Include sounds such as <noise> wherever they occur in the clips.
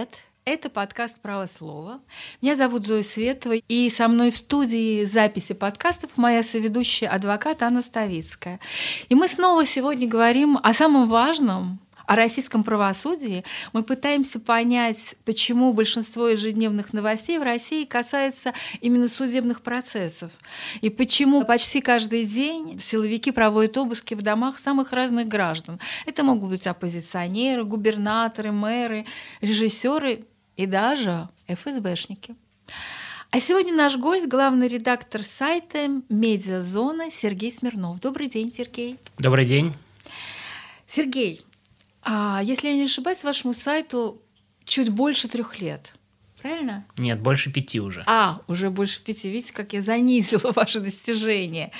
Привет! Это подкаст «Право слова». Меня зовут Зоя Светова, и со мной в студии записи подкастов моя соведущая адвокат Анна Ставицкая. И мы снова сегодня говорим о самом важном, о российском правосудии, мы пытаемся понять, почему большинство ежедневных новостей в России касается именно судебных процессов, и почему почти каждый день силовики проводят обыски в домах самых разных граждан. Это могут быть оппозиционеры, губернаторы, мэры, режиссеры и даже ФСБшники. А сегодня наш гость, главный редактор сайта «Медиазона» Сергей Смирнов. Добрый день, Сергей. Добрый день. Сергей, а, если я не ошибаюсь, вашему сайту чуть больше трех лет. Правильно? Нет, больше пяти уже. А, уже больше пяти. Видите, как я занизила <laughs> ваши достижения.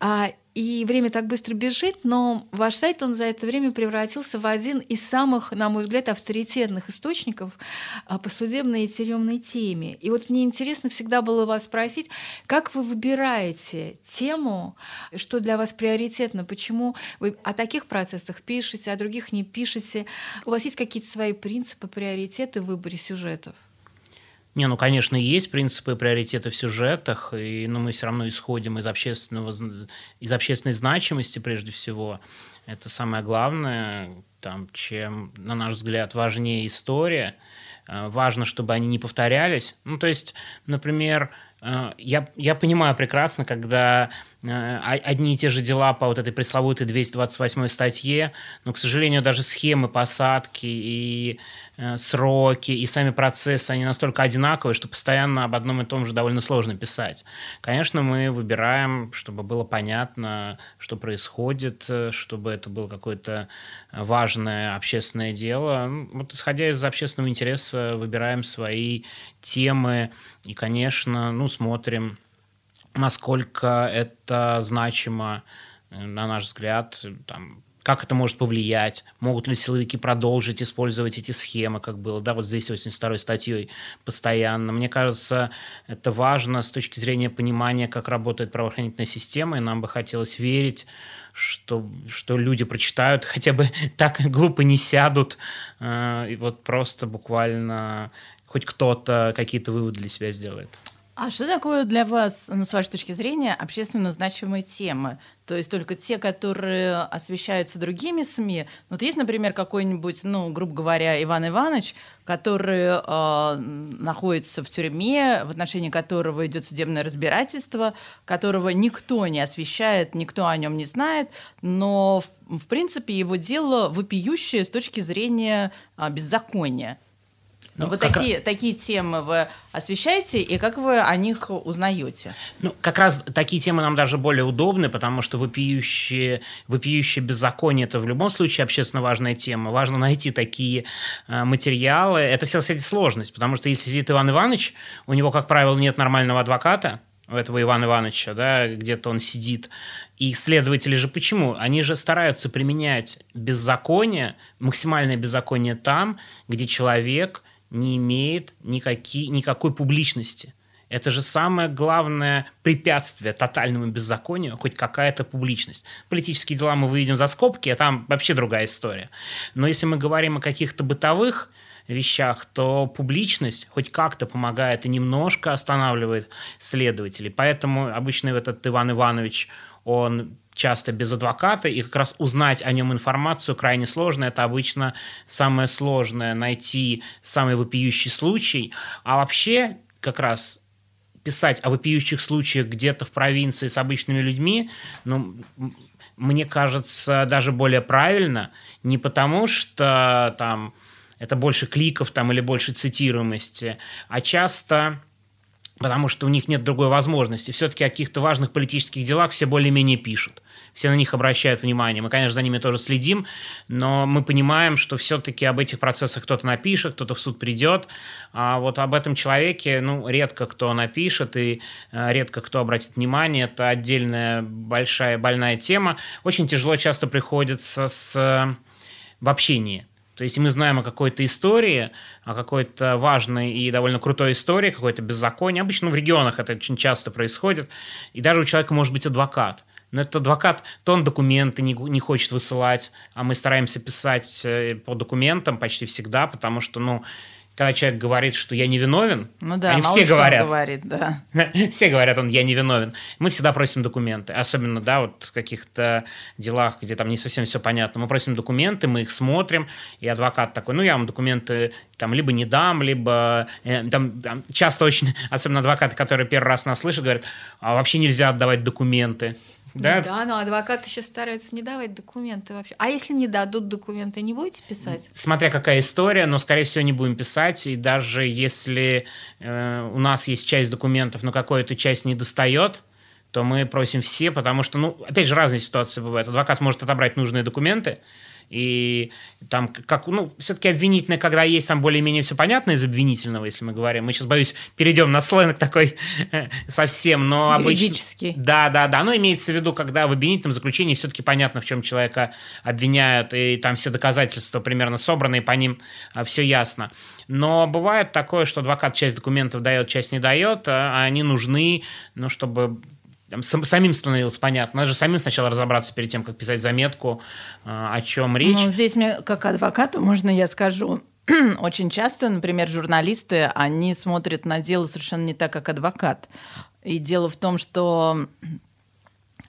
А, и время так быстро бежит, но ваш сайт, он за это время превратился в один из самых, на мой взгляд, авторитетных источников а, по судебной и тюремной теме. И вот мне интересно всегда было вас спросить, как вы выбираете тему, что для вас приоритетно, почему вы о таких процессах пишете, о других не пишете. У вас есть какие-то свои принципы, приоритеты в выборе сюжетов? Не, ну, конечно, есть принципы и приоритеты в сюжетах, и, но мы все равно исходим из, общественного, из общественной значимости прежде всего. Это самое главное, там, чем, на наш взгляд, важнее история. Э, важно, чтобы они не повторялись. Ну, то есть, например, э, я, я понимаю прекрасно, когда Э, одни и те же дела по вот этой пресловутой 228 статье, но, к сожалению, даже схемы посадки и сроки, и сами процессы, они настолько одинаковые, что постоянно об одном и том же довольно сложно писать. Конечно, мы выбираем, чтобы было понятно, что происходит, э, чтобы это было какое-то важное общественное дело. Вот исходя из общественного интереса, выбираем свои темы и, конечно, ну, смотрим, насколько это значимо, э, на наш взгляд, там, как это может повлиять, могут ли силовики продолжить использовать эти схемы, как было, да, вот здесь 82 статьей постоянно. Мне кажется, это важно с точки зрения понимания, как работает правоохранительная система, и нам бы хотелось верить, что, что люди прочитают, <laughs> хотя бы так глупо не сядут, э, и вот просто буквально хоть кто-то какие-то выводы для себя сделает. А что такое для вас, ну, с вашей точки зрения, общественно значимые темы? То есть только те, которые освещаются другими СМИ. Вот есть, например, какой-нибудь, ну, грубо говоря, Иван Иванович, который э, находится в тюрьме, в отношении которого идет судебное разбирательство, которого никто не освещает, никто о нем не знает, но, в, в принципе, его дело вопиющее с точки зрения э, беззакония. Ну, вот такие, раз... такие темы вы освещаете, и как вы о них узнаете? Ну, как раз такие темы нам даже более удобны, потому что вопиющие, вопиющие беззаконие – это в любом случае общественно важная тема. Важно найти такие э, материалы. Это вся, кстати, сложность, потому что если сидит Иван Иванович, у него, как правило, нет нормального адвоката, у этого Ивана Ивановича, да, где-то он сидит. И следователи же почему? Они же стараются применять беззаконие, максимальное беззаконие там, где человек не имеет никаки, никакой публичности. Это же самое главное препятствие тотальному беззаконию, хоть какая-то публичность. Политические дела мы выведем за скобки, а там вообще другая история. Но если мы говорим о каких-то бытовых вещах, то публичность хоть как-то помогает и немножко останавливает следователей. Поэтому обычно этот Иван Иванович, он часто без адвоката, и как раз узнать о нем информацию крайне сложно. Это обычно самое сложное – найти самый вопиющий случай. А вообще как раз писать о вопиющих случаях где-то в провинции с обычными людьми, ну, мне кажется, даже более правильно, не потому что там это больше кликов там или больше цитируемости, а часто потому что у них нет другой возможности. Все-таки о каких-то важных политических делах все более-менее пишут. Все на них обращают внимание. Мы, конечно, за ними тоже следим, но мы понимаем, что все-таки об этих процессах кто-то напишет, кто-то в суд придет. А вот об этом человеке, ну, редко кто напишет и э, редко кто обратит внимание. Это отдельная большая больная тема. Очень тяжело часто приходится с э, в общении то есть мы знаем о какой-то истории, о какой-то важной и довольно крутой истории, какой-то беззаконие. Обычно в регионах это очень часто происходит. И даже у человека может быть адвокат. Но этот адвокат, то он документы не, не хочет высылать, а мы стараемся писать э, по документам почти всегда, потому что, ну, когда человек говорит, что я не виновен, ну да, они все говорят. говорит, да. <laughs> все говорят, он я не виновен. Мы всегда просим документы, особенно, да, вот в каких-то делах, где там не совсем все понятно. Мы просим документы, мы их смотрим, и адвокат такой, ну я вам документы там либо не дам, либо э, там, там часто очень, <laughs> особенно адвокаты, которые первый раз нас слышат, говорят, а вообще нельзя отдавать документы. Да? да, но адвокаты сейчас стараются не давать документы вообще. А если не дадут документы, не будете писать? Смотря какая история, но, скорее всего, не будем писать. И даже если э, у нас есть часть документов, но какая-то часть не достает, то мы просим все, потому что, ну, опять же, разные ситуации бывают. Адвокат может отобрать нужные документы, и там, как, ну, все-таки обвинительное, когда есть там более-менее все понятно из обвинительного, если мы говорим. Мы сейчас, боюсь, перейдем на сленг такой <laughs> совсем, но обычно... Да, да, да. Но имеется в виду, когда в обвинительном заключении все-таки понятно, в чем человека обвиняют, и там все доказательства примерно собраны, и по ним а, все ясно. Но бывает такое, что адвокат часть документов дает, часть не дает, а они нужны, ну, чтобы там, самим становилось понятно. Надо же самим сначала разобраться перед тем, как писать заметку, а, о чем речь. Ну, здесь мне, как адвокату, можно я скажу, <clears throat> очень часто, например, журналисты, они смотрят на дело совершенно не так, как адвокат. И дело в том, что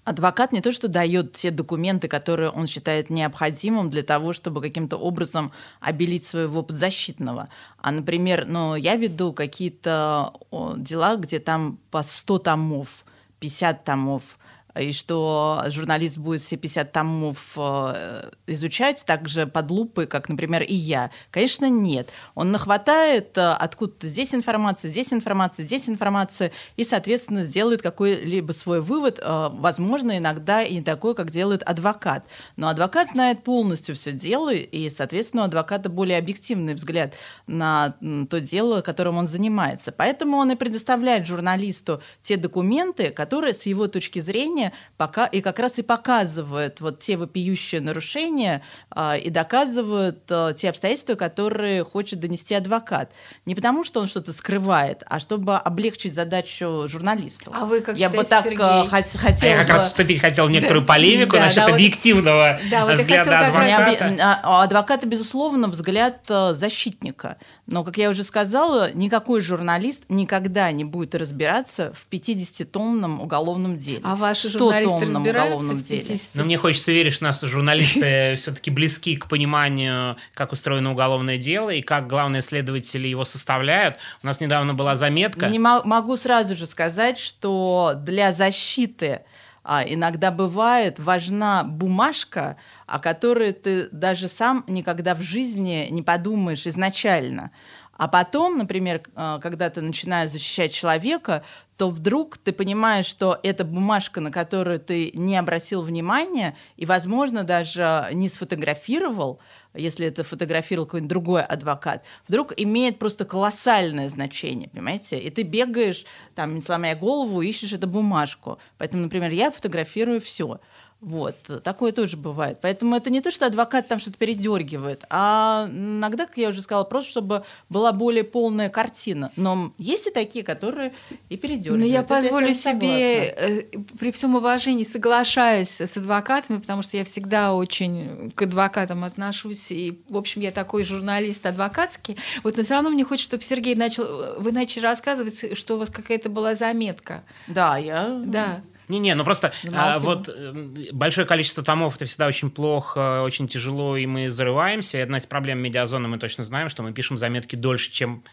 адвокат не то, что дает те документы, которые он считает необходимым для того, чтобы каким-то образом обелить своего подзащитного. А, например, ну, я веду какие-то дела, где там по 100 томов, 50 томов и что журналист будет все 50 томов э, изучать так же под лупой, как, например, и я? Конечно, нет. Он нахватает э, откуда-то здесь информация, здесь информация, здесь информация, и, соответственно, сделает какой-либо свой вывод, э, возможно, иногда и не такой, как делает адвокат. Но адвокат знает полностью все дело, и, соответственно, у адвоката более объективный взгляд на то дело, которым он занимается. Поэтому он и предоставляет журналисту те документы, которые, с его точки зрения, пока, и как раз и показывают вот те вопиющие нарушения а, и доказывают а, те обстоятельства, которые хочет донести адвокат. Не потому, что он что-то скрывает, а чтобы облегчить задачу журналисту. А вы как Я считаете, бы так Сергей? хот- хотела а я как раз вступить хотел в некоторую да, полемику да, насчет да, объективного да, вот взгляда адвоката. А, адвоката, безусловно, взгляд э, защитника. Но, как я уже сказала, никакой журналист никогда не будет разбираться в 50-томном уголовном деле. А ваши журналисты разбираются в 50 Но мне хочется верить, что наши журналисты <laughs> все-таки близки к пониманию, как устроено уголовное дело и как главные следователи его составляют. У нас недавно была заметка. Не могу сразу же сказать, что для защиты а, иногда бывает важна бумажка, о которой ты даже сам никогда в жизни не подумаешь изначально. А потом, например, а, когда ты начинаешь защищать человека, то вдруг ты понимаешь, что эта бумажка, на которую ты не обратил внимания и, возможно, даже не сфотографировал, если это фотографировал какой-нибудь другой адвокат, вдруг имеет просто колоссальное значение, понимаете? И ты бегаешь, там, не сломая голову, ищешь эту бумажку. Поэтому, например, я фотографирую все. Вот, такое тоже бывает. Поэтому это не то, что адвокат там что-то передергивает, а иногда, как я уже сказала, просто чтобы была более полная картина. Но есть и такие, которые и передергивают. Но я это позволю я себе, э, при всем уважении, соглашаюсь с адвокатами, потому что я всегда очень к адвокатам отношусь, и, в общем, я такой журналист адвокатский. Вот, но все равно мне хочется, чтобы Сергей начал, вы начали рассказывать, что у вас какая-то была заметка. Да, я... Да. Не-не, ну просто а, вот э, большое количество томов это всегда очень плохо, очень тяжело, и мы зарываемся. И одна из проблем медиазоны мы точно знаем, что мы пишем заметки дольше, чем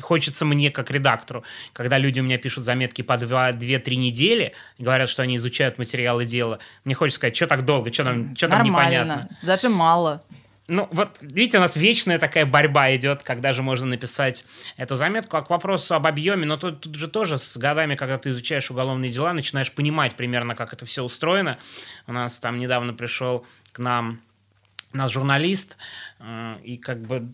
хочется мне как редактору. Когда люди у меня пишут заметки по 2-3 недели, говорят, что они изучают материалы дела, мне хочется сказать, что так долго, что там, что там непонятно. Даже мало. Ну, вот видите, у нас вечная такая борьба идет, когда же можно написать эту заметку. А к вопросу об объеме, но тут, тут же тоже с годами, когда ты изучаешь уголовные дела, начинаешь понимать примерно, как это все устроено. У нас там недавно пришел к нам наш журналист, э, и как бы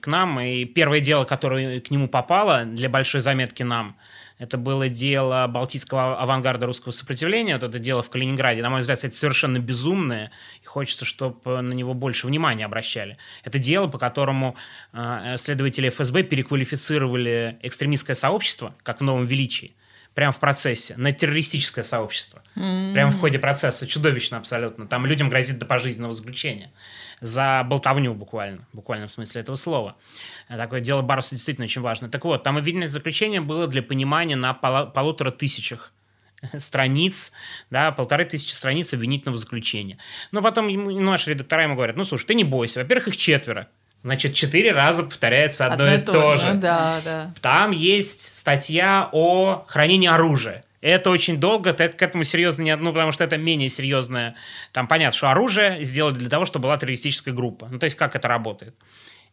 к нам, и первое дело, которое к нему попало для большой заметки нам – это было дело балтийского авангарда русского сопротивления. Вот это дело в Калининграде. На мой взгляд, это совершенно безумное. И хочется, чтобы на него больше внимания обращали. Это дело, по которому э, следователи ФСБ переквалифицировали экстремистское сообщество, как в новом величии прямо в процессе, на террористическое сообщество. Mm-hmm. Прямо в ходе процесса. Чудовищно абсолютно. Там людям грозит до пожизненного заключения. За болтовню буквально, в буквальном смысле этого слова. Такое дело Барса действительно очень важно. Так вот, там обвинительное заключение было для понимания на полутора тысячах страниц, да, полторы тысячи страниц обвинительного заключения. Но потом ему, наши редактора ему говорят, ну, слушай, ты не бойся, во-первых, их четверо, Значит, четыре раза повторяется одно, одно и то, же. Ну, да, да. Там есть статья о хранении оружия. Это очень долго, ты к этому серьезно не... Ну, потому что это менее серьезное... Там понятно, что оружие сделали для того, чтобы была террористическая группа. Ну, то есть, как это работает.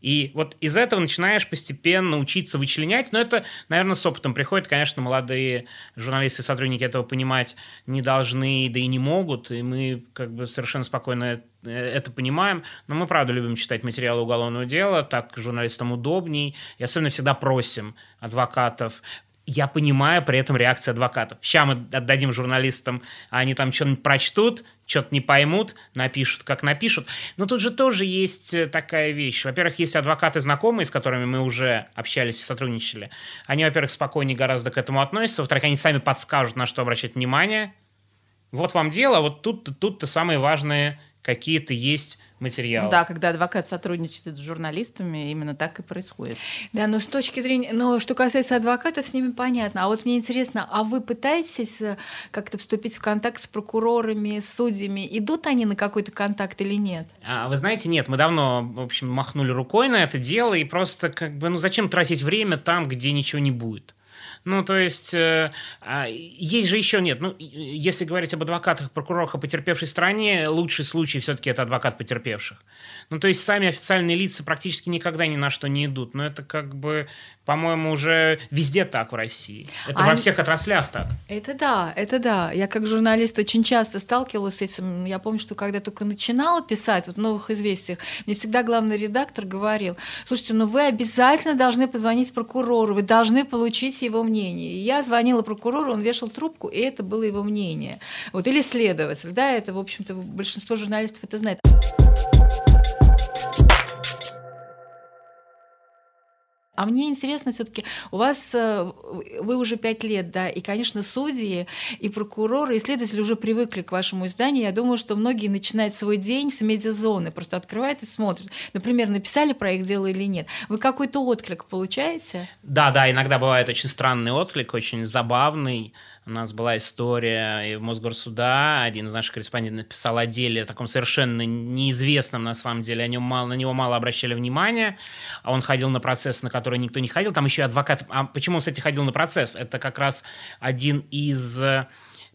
И вот из этого начинаешь постепенно учиться вычленять, но это, наверное, с опытом приходит. Конечно, молодые журналисты и сотрудники этого понимать не должны, да и не могут, и мы как бы совершенно спокойно э, это понимаем, но мы, правда, любим читать материалы уголовного дела, так журналистам удобней, и особенно всегда просим адвокатов я понимаю при этом реакцию адвокатов. Сейчас мы отдадим журналистам, а они там что-нибудь прочтут, что-то не поймут, напишут, как напишут. Но тут же тоже есть э, такая вещь. Во-первых, есть адвокаты знакомые, с которыми мы уже общались и сотрудничали. Они, во-первых, спокойнее гораздо к этому относятся. Во-вторых, они сами подскажут, на что обращать внимание. Вот вам дело, вот тут-то тут самые важные какие-то есть материалы. Да, когда адвокат сотрудничает с журналистами, именно так и происходит. Да, но с точки зрения, но что касается адвоката, с ними понятно. А вот мне интересно, а вы пытаетесь э, как-то вступить в контакт с прокурорами, с судьями? Идут они на какой-то контакт или нет? А, вы знаете, нет, мы давно, в общем, махнули рукой на это дело и просто как бы, ну зачем тратить время там, где ничего не будет? Ну, то есть, э, а, есть же еще нет. Ну, если говорить об адвокатах, прокурорах о потерпевшей стране, лучший случай все-таки это адвокат потерпевших. Ну, то есть, сами официальные лица практически никогда ни на что не идут. Но это как бы по-моему, уже везде так в России. Это а во всех отраслях так. Это да, это да. Я как журналист очень часто сталкивалась с этим. Я помню, что когда только начинала писать вот в «Новых известиях», мне всегда главный редактор говорил, слушайте, ну вы обязательно должны позвонить прокурору, вы должны получить его мнение. И я звонила прокурору, он вешал трубку, и это было его мнение. Вот, или следователь, да, это, в общем-то, большинство журналистов это знает. А мне интересно все-таки, у вас, э, вы уже пять лет, да, и, конечно, судьи и прокуроры, и следователи уже привыкли к вашему изданию. Я думаю, что многие начинают свой день с медиазоны, просто открывают и смотрят. Например, написали проект «Дело» или нет. Вы какой-то отклик получаете? Да, да, иногда бывает очень странный отклик, очень забавный. У нас была история и в Мосгорсуда, один из наших корреспондентов написал о деле таком совершенно неизвестном, на самом деле, о нем мало, на него мало обращали внимания, а он ходил на процесс, на который никто не ходил, там еще и адвокат, а почему он, кстати, ходил на процесс? Это как раз один из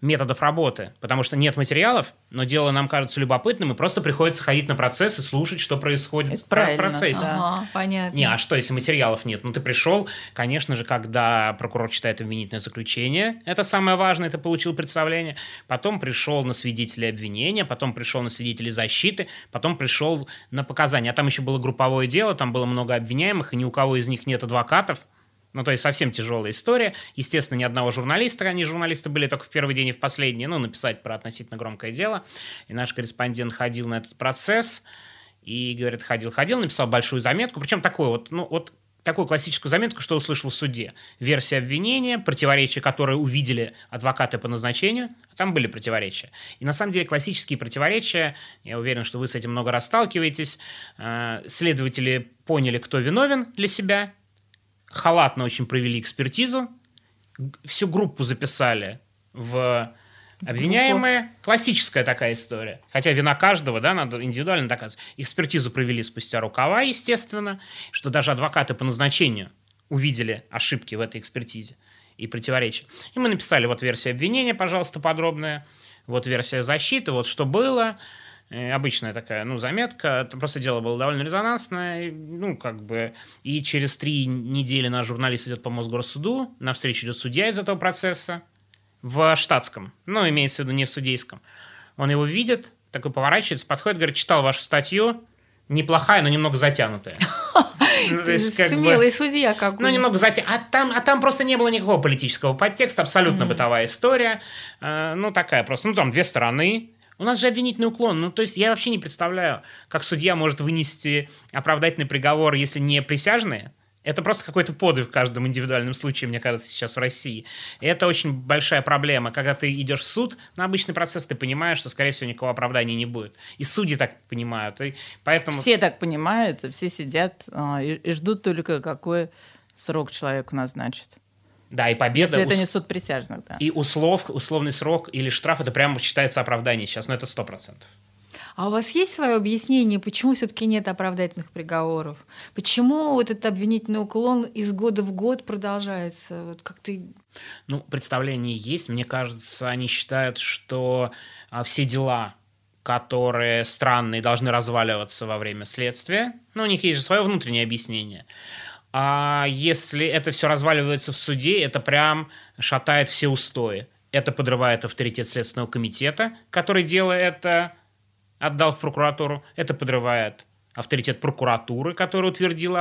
методов работы, потому что нет материалов, но дело нам кажется любопытным, и просто приходится ходить на процесс и слушать, что происходит Это в процессе. Да. Ага, понятно. Не, а что, если материалов нет? Ну, ты пришел, конечно же, когда прокурор читает обвинительное заключение, это самое важное, ты получил представление, потом пришел на свидетелей обвинения, потом пришел на свидетелей защиты, потом пришел на показания. А там еще было групповое дело, там было много обвиняемых, и ни у кого из них нет адвокатов, ну, то есть совсем тяжелая история. Естественно, ни одного журналиста, они журналисты были только в первый день и в последний, ну, написать про относительно громкое дело. И наш корреспондент ходил на этот процесс и, говорит, ходил-ходил, написал большую заметку, причем такую вот, ну, вот такую классическую заметку, что услышал в суде. Версия обвинения, противоречия, которые увидели адвокаты по назначению, а там были противоречия. И на самом деле классические противоречия, я уверен, что вы с этим много раз сталкиваетесь, э, следователи поняли, кто виновен для себя, халатно очень провели экспертизу, всю группу записали в обвиняемые. Классическая такая история. Хотя вина каждого, да, надо индивидуально доказывать. Экспертизу провели спустя рукава, естественно, что даже адвокаты по назначению увидели ошибки в этой экспертизе и противоречия. И мы написали вот версия обвинения, пожалуйста, подробная, вот версия защиты, вот что было, обычная такая, ну, заметка. Это просто дело было довольно резонансное. Ну, как бы... И через три недели наш журналист идет по Мосгорсуду, навстречу идет судья из этого процесса в штатском, ну, имеется в виду не в судейском. Он его видит, такой поворачивается, подходит, говорит, читал вашу статью, неплохая, но немного затянутая. <laughs> Ну, смелый судья какой. Ну, немного затя... А там, а там просто не было никакого политического подтекста, абсолютно бытовая история. Э, ну, такая просто, ну, там две стороны, у нас же обвинительный уклон. Ну, то есть я вообще не представляю, как судья может вынести оправдательный приговор, если не присяжные, Это просто какой-то подвиг в каждом индивидуальном случае, мне кажется, сейчас в России. И это очень большая проблема. Когда ты идешь в суд на обычный процесс, ты понимаешь, что, скорее всего, никакого оправдания не будет. И судьи так понимают. И поэтому... Все так понимают, все сидят а, и, ждут только, какой срок человеку назначит. Да, и победа... Если это не суд присяжных, да. И услов, условный срок или штраф, это прямо считается оправдание сейчас, но это сто процентов. А у вас есть свое объяснение, почему все-таки нет оправдательных приговоров? Почему вот этот обвинительный уклон из года в год продолжается? Вот как ты... Ну, представление есть. Мне кажется, они считают, что а, все дела, которые странные, должны разваливаться во время следствия. Ну, у них есть же свое внутреннее объяснение. А если это все разваливается в суде, это прям шатает все устои. Это подрывает авторитет Следственного комитета, который дело это отдал в прокуратуру. Это подрывает авторитет прокуратуры, которая утвердила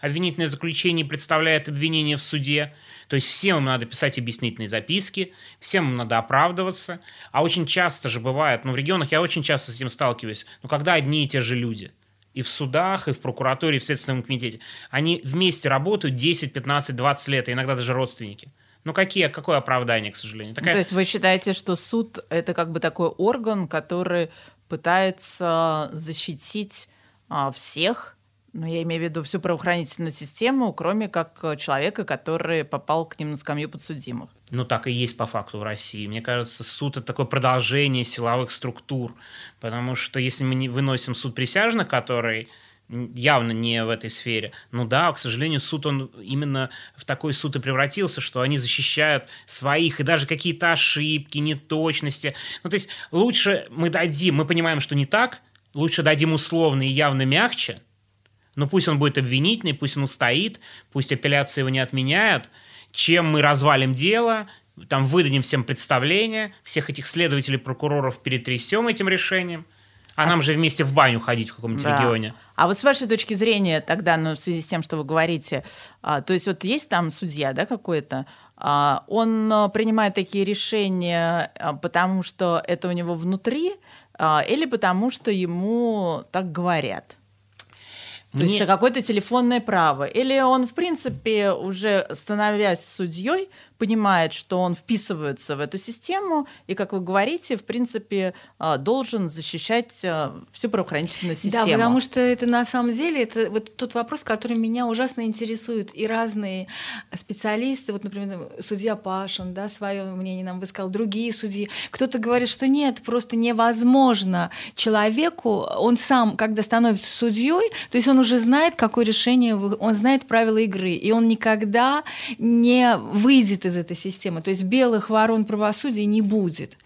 обвинительное заключение и представляет обвинение в суде. То есть всем им надо писать объяснительные записки, всем им надо оправдываться. А очень часто же бывает, ну в регионах я очень часто с этим сталкиваюсь, ну когда одни и те же люди и в судах, и в прокуратуре, и в Следственном комитете, они вместе работают 10, 15, 20 лет, и иногда даже родственники. Ну, какие, какое оправдание, к сожалению? Такая... То есть вы считаете, что суд — это как бы такой орган, который пытается защитить а, всех, ну, я имею в виду всю правоохранительную систему, кроме как э, человека, который попал к ним на скамью подсудимых. Ну, так и есть по факту в России. Мне кажется, суд — это такое продолжение силовых структур, потому что если мы не выносим суд присяжных, который явно не в этой сфере. Ну да, к сожалению, суд, он именно в такой суд и превратился, что они защищают своих, и даже какие-то ошибки, неточности. Ну, то есть лучше мы дадим, мы понимаем, что не так, лучше дадим условно и явно мягче, но пусть он будет обвинительный, пусть он устоит, пусть апелляции его не отменяют, чем мы развалим дело, там выдадим всем представление, всех этих следователей, прокуроров перетрясем этим решением, а, а нам же вместе в баню ходить в каком-нибудь да. регионе. А вот с вашей точки зрения тогда, ну, в связи с тем, что вы говорите, а, то есть вот есть там судья, да, какой-то, а, он а, принимает такие решения, а, потому что это у него внутри, а, или потому что ему так говорят? То Мне... есть это какое-то телефонное право. Или он, в принципе, уже становясь судьей, понимает, что он вписывается в эту систему, и, как вы говорите, в принципе, а, должен защищать а, всю правоохранительную систему. Да, потому что это на самом деле это вот тот вопрос, который меня ужасно интересует, и разные специалисты, вот, например, судья Пашин, да, свое мнение нам высказал, другие судьи, кто-то говорит, что нет, просто невозможно человеку, он сам, когда становится судьей, то есть он уже знает, какое решение, он знает правила игры, и он никогда не выйдет из этой системы. То есть белых ворон правосудия не будет.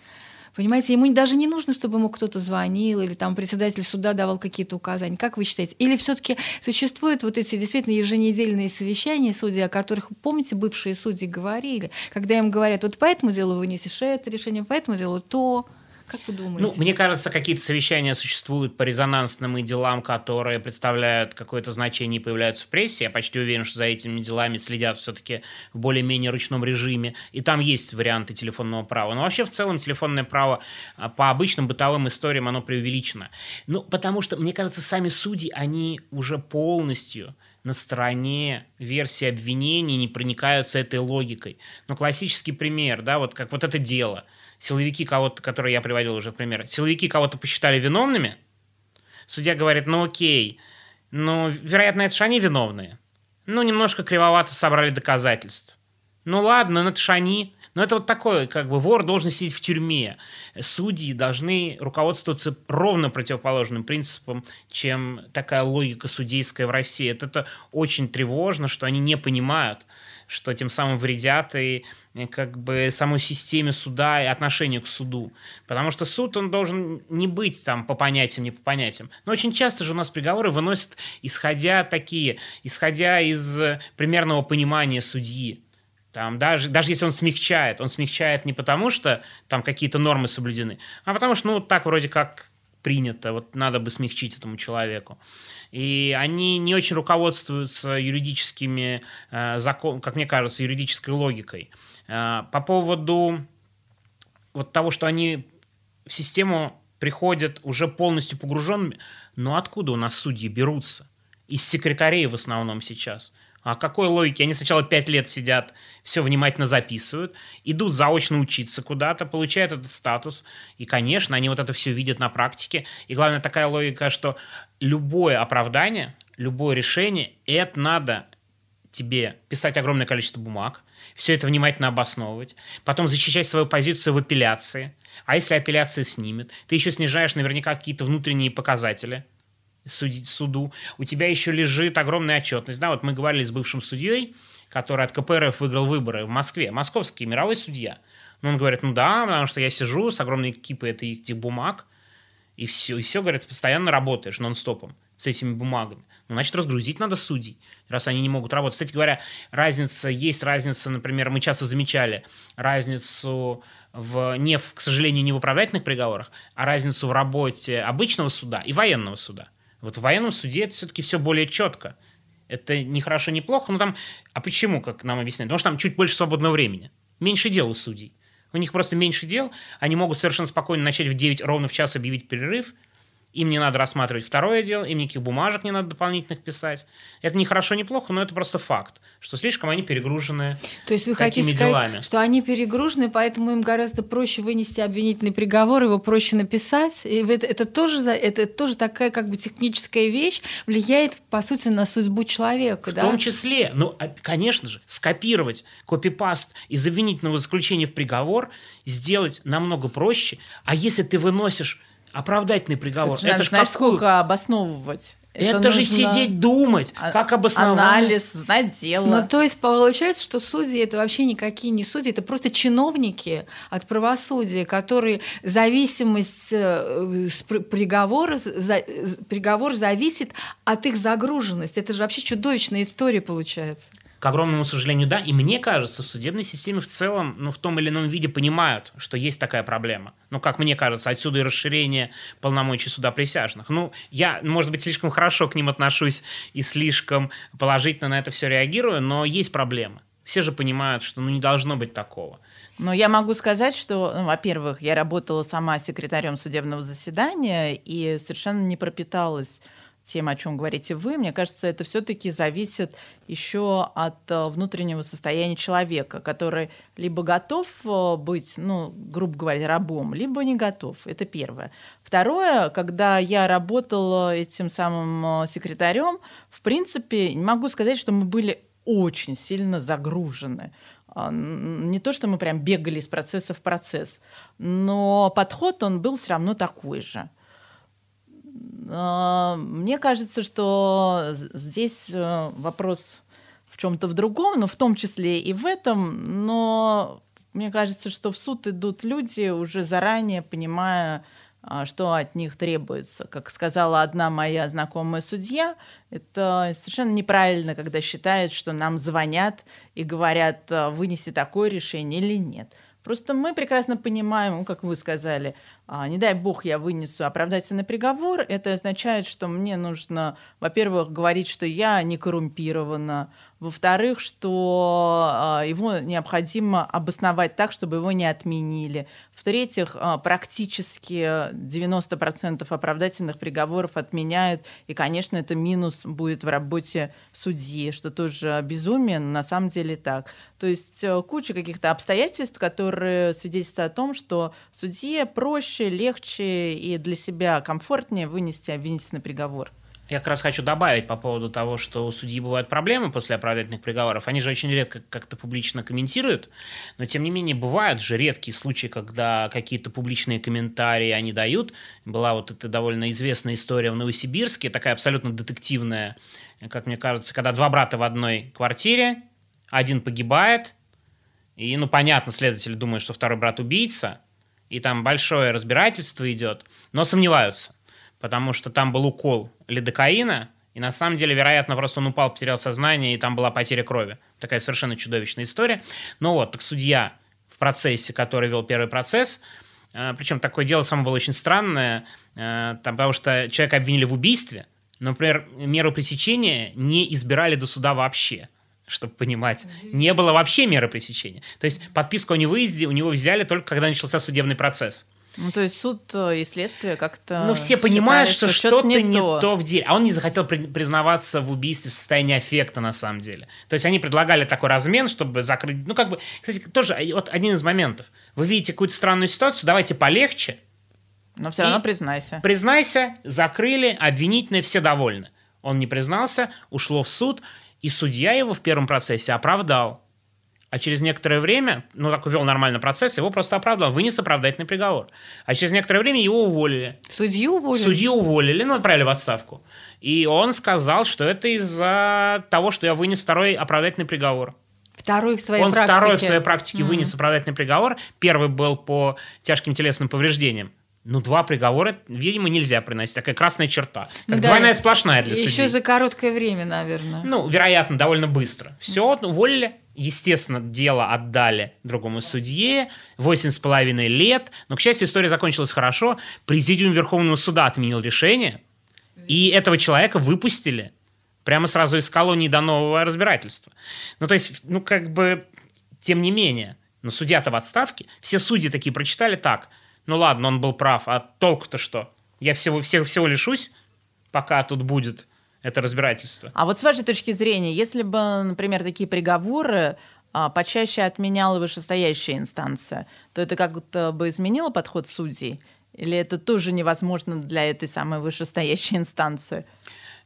Понимаете, ему даже не нужно, чтобы ему кто-то звонил или там председатель суда давал какие-то указания. Как вы считаете? Или все-таки существуют вот эти действительно еженедельные совещания судей, о которых, помните, бывшие судьи говорили, когда им говорят, вот по этому делу вынесешь это решение, по этому делу то. Как вы думаете? Ну, мне кажется, какие-то совещания существуют по резонансным и делам, которые представляют какое-то значение и появляются в прессе. Я почти уверен, что за этими делами следят все-таки в более-менее ручном режиме. И там есть варианты телефонного права. Но вообще в целом телефонное право а, по обычным бытовым историям, оно преувеличено. Ну, потому что, мне кажется, сами судьи, они уже полностью на стороне версии обвинений не проникаются этой логикой. Ну, классический пример, да, вот как вот это дело – силовики кого-то, которые я приводил уже в пример, силовики кого-то посчитали виновными, судья говорит, ну окей, ну, вероятно, это же они виновные. Ну, немножко кривовато собрали доказательств. Ну ладно, ну это же они. Но это вот такое, как бы вор должен сидеть в тюрьме. Судьи должны руководствоваться ровно противоположным принципом, чем такая логика судейская в России. Это, это очень тревожно, что они не понимают, что тем самым вредят и э, как бы самой системе суда и отношению к суду. Потому что суд, он должен не быть там по понятиям, не по понятиям. Но очень часто же у нас приговоры выносят, исходя такие, исходя из э, примерного понимания судьи. Там даже, даже если он смягчает, он смягчает не потому, что там какие-то нормы соблюдены, а потому что, ну, так вроде как принято, вот надо бы смягчить этому человеку. И они не очень руководствуются юридическими, э, закон, как мне кажется, юридической логикой. Э, по поводу вот того, что они в систему приходят уже полностью погруженными, но откуда у нас судьи берутся? Из секретарей в основном сейчас. А какой логики? Они сначала пять лет сидят, все внимательно записывают, идут заочно учиться куда-то, получают этот статус. И, конечно, они вот это все видят на практике. И главное, такая логика, что любое оправдание, любое решение, это надо тебе писать огромное количество бумаг, все это внимательно обосновывать, потом защищать свою позицию в апелляции. А если апелляция снимет, ты еще снижаешь наверняка какие-то внутренние показатели – судить суду, у тебя еще лежит огромная отчетность. Да, вот мы говорили с бывшим судьей, который от КПРФ выиграл выборы в Москве, московский мировой судья. Но он говорит, ну да, потому что я сижу с огромной кипой этих бумаг, и все, и все, говорит, постоянно работаешь нон-стопом с этими бумагами. Ну, значит, разгрузить надо судей, раз они не могут работать. Кстати говоря, разница, есть разница, например, мы часто замечали разницу в, не, в, к сожалению, не в оправдательных приговорах, а разницу в работе обычного суда и военного суда. Вот в военном суде это все-таки все более четко. Это не хорошо, не плохо, но там... А почему, как нам объясняют? Потому что там чуть больше свободного времени. Меньше дел у судей. У них просто меньше дел. Они могут совершенно спокойно начать в 9 ровно в час объявить перерыв – им не надо рассматривать второе дело, им никаких бумажек не надо дополнительных писать. Это не хорошо, не плохо, но это просто факт, что слишком они перегружены То есть вы хотите сказать, делами. что они перегружены, поэтому им гораздо проще вынести обвинительный приговор, его проще написать. И это, это, тоже, это тоже такая как бы техническая вещь, влияет, по сути, на судьбу человека. В да? том числе, ну, а, конечно же, скопировать копипаст из обвинительного заключения в приговор сделать намного проще. А если ты выносишь оправдательный приговор. Это, это же знаешь, какую... сколько обосновывать. Это, это же сидеть, думать, а, как обосновать. Анализ, знать дело. Ну, то есть получается, что судьи это вообще никакие не судьи, это просто чиновники от правосудия, которые зависимость э, приговора, за, приговор зависит от их загруженности. Это же вообще чудовищная история получается. К огромному сожалению, да. И мне кажется, в судебной системе в целом, ну, в том или ином виде понимают, что есть такая проблема. Ну, как мне кажется, отсюда и расширение полномочий суда присяжных. Ну, я, может быть, слишком хорошо к ним отношусь и слишком положительно на это все реагирую, но есть проблемы. Все же понимают, что ну, не должно быть такого. Но я могу сказать, что, ну, во-первых, я работала сама секретарем судебного заседания и совершенно не пропиталась тем, о чем говорите вы, мне кажется, это все-таки зависит еще от э, внутреннего состояния человека, который либо готов э, быть, ну, грубо говоря, рабом, либо не готов. Это первое. Второе, когда я работала этим самым э, секретарем, в принципе, не могу сказать, что мы были очень сильно загружены. А, не то, что мы прям бегали из процесса в процесс, но подход, он был все равно такой же. А, мне кажется, что здесь э, вопрос в чем-то в другом, но в том числе и в этом. Но мне кажется, что в суд идут люди, уже заранее понимая, а, что от них требуется. Как сказала одна моя знакомая судья, это совершенно неправильно, когда считают, что нам звонят и говорят, «А, вынеси такое решение или нет. Просто мы прекрасно понимаем, ну, как вы сказали, не дай бог я вынесу оправдательный приговор, это означает, что мне нужно, во-первых, говорить, что я не коррумпирована, во-вторых, что а, его необходимо обосновать так, чтобы его не отменили. В-третьих, а, практически 90% оправдательных приговоров отменяют, и, конечно, это минус будет в работе судьи, что тоже безумие, но на самом деле так. То есть э, куча каких-то обстоятельств, которые свидетельствуют о том, что судье проще, легче и для себя комфортнее вынести обвинительный приговор. Я как раз хочу добавить по поводу того, что у судьи бывают проблемы после оправдательных приговоров. Они же очень редко как-то публично комментируют, но тем не менее бывают же редкие случаи, когда какие-то публичные комментарии они дают. Была вот эта довольно известная история в Новосибирске, такая абсолютно детективная, как мне кажется, когда два брата в одной квартире, один погибает, и, ну, понятно, следователь думает, что второй брат убийца, и там большое разбирательство идет, но сомневаются потому что там был укол лидокаина, и на самом деле, вероятно, просто он упал, потерял сознание, и там была потеря крови. Такая совершенно чудовищная история. Но вот, так судья в процессе, который вел первый процесс, э, причем такое дело само было очень странное, э, там, потому что человека обвинили в убийстве, но, например, меру пресечения не избирали до суда вообще чтобы понимать. Не было вообще меры пресечения. То есть подписку о невыезде у него взяли только когда начался судебный процесс. Ну, то есть суд э, и следствие как-то... Ну, все понимают, считали, что, что-то не, не то. то. в деле. А он не захотел при- признаваться в убийстве в состоянии аффекта, на самом деле. То есть они предлагали такой размен, чтобы закрыть... Ну, как бы, кстати, тоже вот один из моментов. Вы видите какую-то странную ситуацию, давайте полегче. Но все равно признайся. Признайся, закрыли, обвинительные, все довольны. Он не признался, ушло в суд, и судья его в первом процессе оправдал. А через некоторое время, ну, так увел нормальный процесс, его просто оправдал, вынес оправдательный приговор. А через некоторое время его уволили. Судью уволили? Судью уволили, ну, отправили в отставку. И он сказал, что это из-за того, что я вынес второй оправдательный приговор. Второй в своей он практике. второй в своей практике Мгм. вынес оправдательный приговор. Первый был по тяжким телесным повреждениям. Ну, два приговора, видимо, нельзя приносить. Такая красная черта. Как Ну да, двойная сплошная для Еще судей. за короткое время, наверное. Ну, вероятно, довольно быстро. Все, уволили. Естественно, дело отдали другому судье. Восемь с половиной лет. Но, к счастью, история закончилась хорошо. Президиум Верховного суда отменил решение. И этого человека выпустили прямо сразу из колонии до нового разбирательства. Ну, то есть, ну, как бы, тем не менее, ну, судья-то в отставке. Все судьи такие прочитали так. Ну, ладно, он был прав, а толку-то что? Я всего, всего, всего лишусь, пока тут будет это разбирательство. А вот с вашей точки зрения, если бы, например, такие приговоры а, почаще отменяла вышестоящая инстанция, то это как-то бы изменило подход судей? Или это тоже невозможно для этой самой вышестоящей <laughs> инстанции?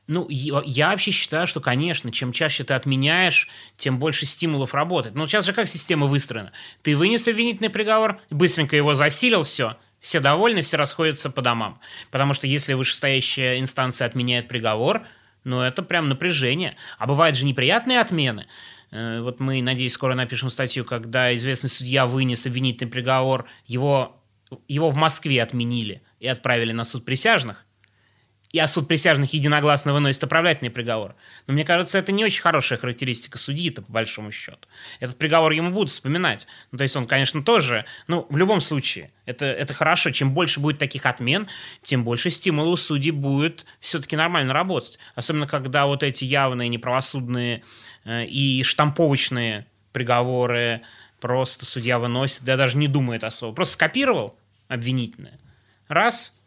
Ну, я, вообще считаю, что, конечно, чем чаще ты отменяешь, тем больше стимулов работать. Ну, сейчас же как система выстроена? Ты вынес обвинительный приговор, быстренько его засилил, все, все довольны, все расходятся по домам. Потому что если вышестоящая инстанция отменяет приговор, ну, это прям напряжение. А бывают же неприятные отмены. Э, Вот мы, надеюсь, скоро напишем статью, когда известный судья вынес обвинительный приговор, его, его в Москве отменили и отправили на суд присяжных и а суд присяжных единогласно выносит оправдательный приговор. Но мне кажется, это не очень хорошая характеристика судьи-то, по большому счету. Этот приговор ему будут вспоминать. Ну, то есть он, конечно, тоже, ну, в любом случае, это, это хорошо. Чем больше будет таких отмен, тем больше стимула у судей будет все-таки нормально работать. Особенно, когда вот эти явные неправосудные э, и штамповочные приговоры просто судья выносит, да даже не думает особо. Просто скопировал обвинительное. Раз,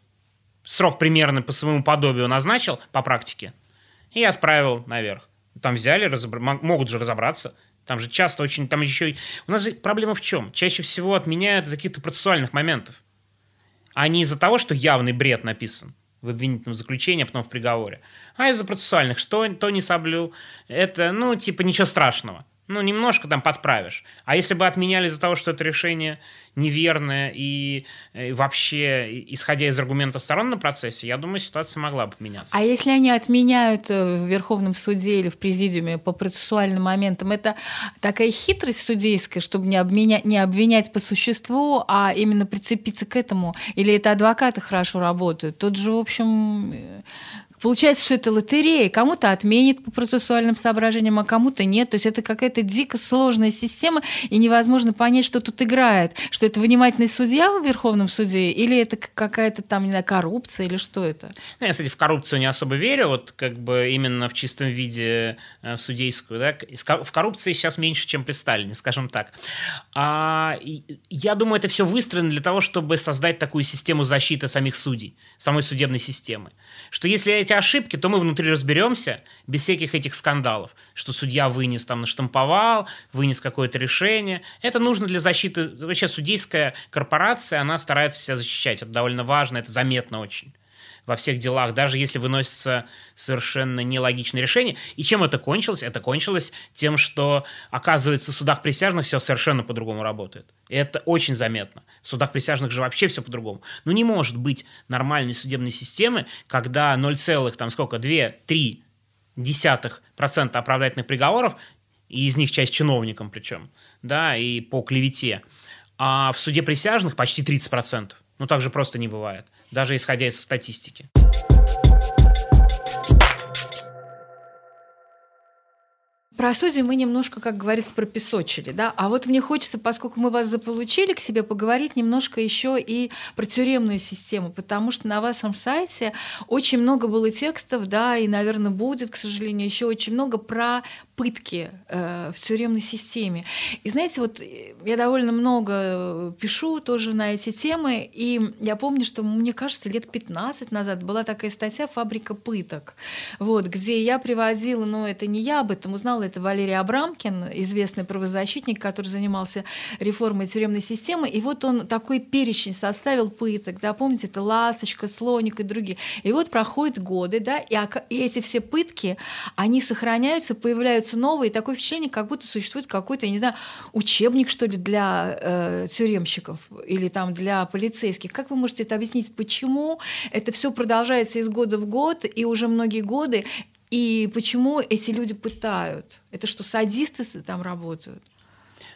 срок примерно по своему подобию назначил по практике и отправил наверх. Там взяли, мо- могут же разобраться. Там же часто очень, там еще... У нас же проблема в чем? Чаще всего отменяют из-за каких-то процессуальных моментов. А не из-за того, что явный бред написан в обвинительном заключении, а потом в приговоре. А из-за процессуальных. Что то не соблюл. Это, ну, типа, ничего страшного. Ну, немножко там подправишь. А если бы отменяли из-за того, что это решение неверное и э, вообще, и- исходя из аргументов сторон на процессе, я думаю, ситуация могла бы поменяться. А если они отменяют э, в Верховном суде или в президиуме по процессуальным моментам, это такая хитрость судейская, чтобы не, обменя... не обвинять по существу, а именно прицепиться к этому? Или это адвокаты хорошо работают? Тут же, в общем, э, Получается, что это лотерея. Кому-то отменит по процессуальным соображениям, а кому-то нет. То есть это какая-то дико сложная система, и невозможно понять, что тут играет. Что это внимательный судья в Верховном суде, или это какая-то там, не знаю, коррупция, или что это? Ну, я, кстати, в коррупцию не особо верю, вот как бы именно в чистом виде э, в судейскую. Да? В коррупции сейчас меньше, чем при Сталине, скажем так. А, я думаю, это все выстроено для того, чтобы создать такую систему защиты самих судей, самой судебной системы. Что если эти ошибки, то мы внутри разберемся без всяких этих скандалов, что судья вынес там, наштамповал, вынес какое-то решение. Это нужно для защиты. Вообще судейская корпорация, она старается себя защищать. Это довольно важно, это заметно очень во всех делах, даже если выносится совершенно нелогичное решение. И чем это кончилось? Это кончилось тем, что, оказывается, в судах присяжных все совершенно по-другому работает. И это очень заметно. В судах присяжных же вообще все по-другому. Ну, не может быть нормальной судебной системы, когда 0, там сколько, 2-3 десятых процента оправдательных приговоров, и из них часть чиновникам причем, да, и по клевете, а в суде присяжных почти 30%. Ну, так же просто не бывает, даже исходя из статистики. Про судей мы немножко, как говорится, пропесочили, да. А вот мне хочется, поскольку мы вас заполучили к себе, поговорить немножко еще и про тюремную систему, потому что на вашем сайте очень много было текстов, да, и, наверное, будет, к сожалению, еще очень много про пытки э, в тюремной системе. И знаете, вот э, я довольно много пишу тоже на эти темы, и я помню, что, мне кажется, лет 15 назад была такая статья «Фабрика пыток», вот, где я приводила, ну, это не я об этом узнала, это Валерий Абрамкин, известный правозащитник, который занимался реформой тюремной системы, и вот он такой перечень составил пыток, да, помните, это «Ласточка», «Слоник» и другие. И вот проходят годы, да, и эти все пытки, они сохраняются, появляются появляются новые, и такое впечатление, как будто существует какой-то, я не знаю, учебник, что ли, для э, тюремщиков или там для полицейских. Как вы можете это объяснить? Почему это все продолжается из года в год, и уже многие годы, и почему эти люди пытают? Это что, садисты там работают?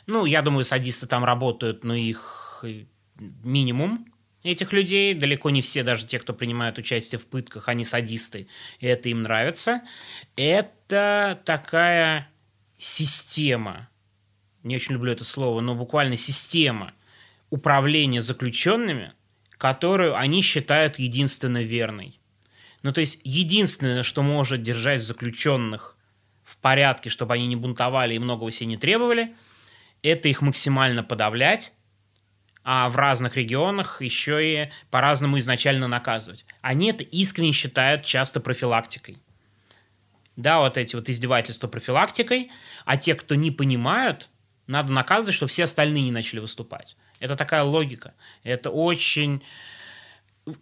Ну, я думаю, садисты там работают, но их минимум этих людей. Далеко не все, даже те, кто принимают участие в пытках, они садисты, и это им нравится. Это такая система, не очень люблю это слово, но буквально система управления заключенными, которую они считают единственно верной. Ну, то есть, единственное, что может держать заключенных в порядке, чтобы они не бунтовали и многого себе не требовали, это их максимально подавлять, а в разных регионах еще и по-разному изначально наказывать. Они это искренне считают часто профилактикой. Да, вот эти вот издевательства профилактикой, а те, кто не понимают, надо наказывать, чтобы все остальные не начали выступать. Это такая логика. Это очень...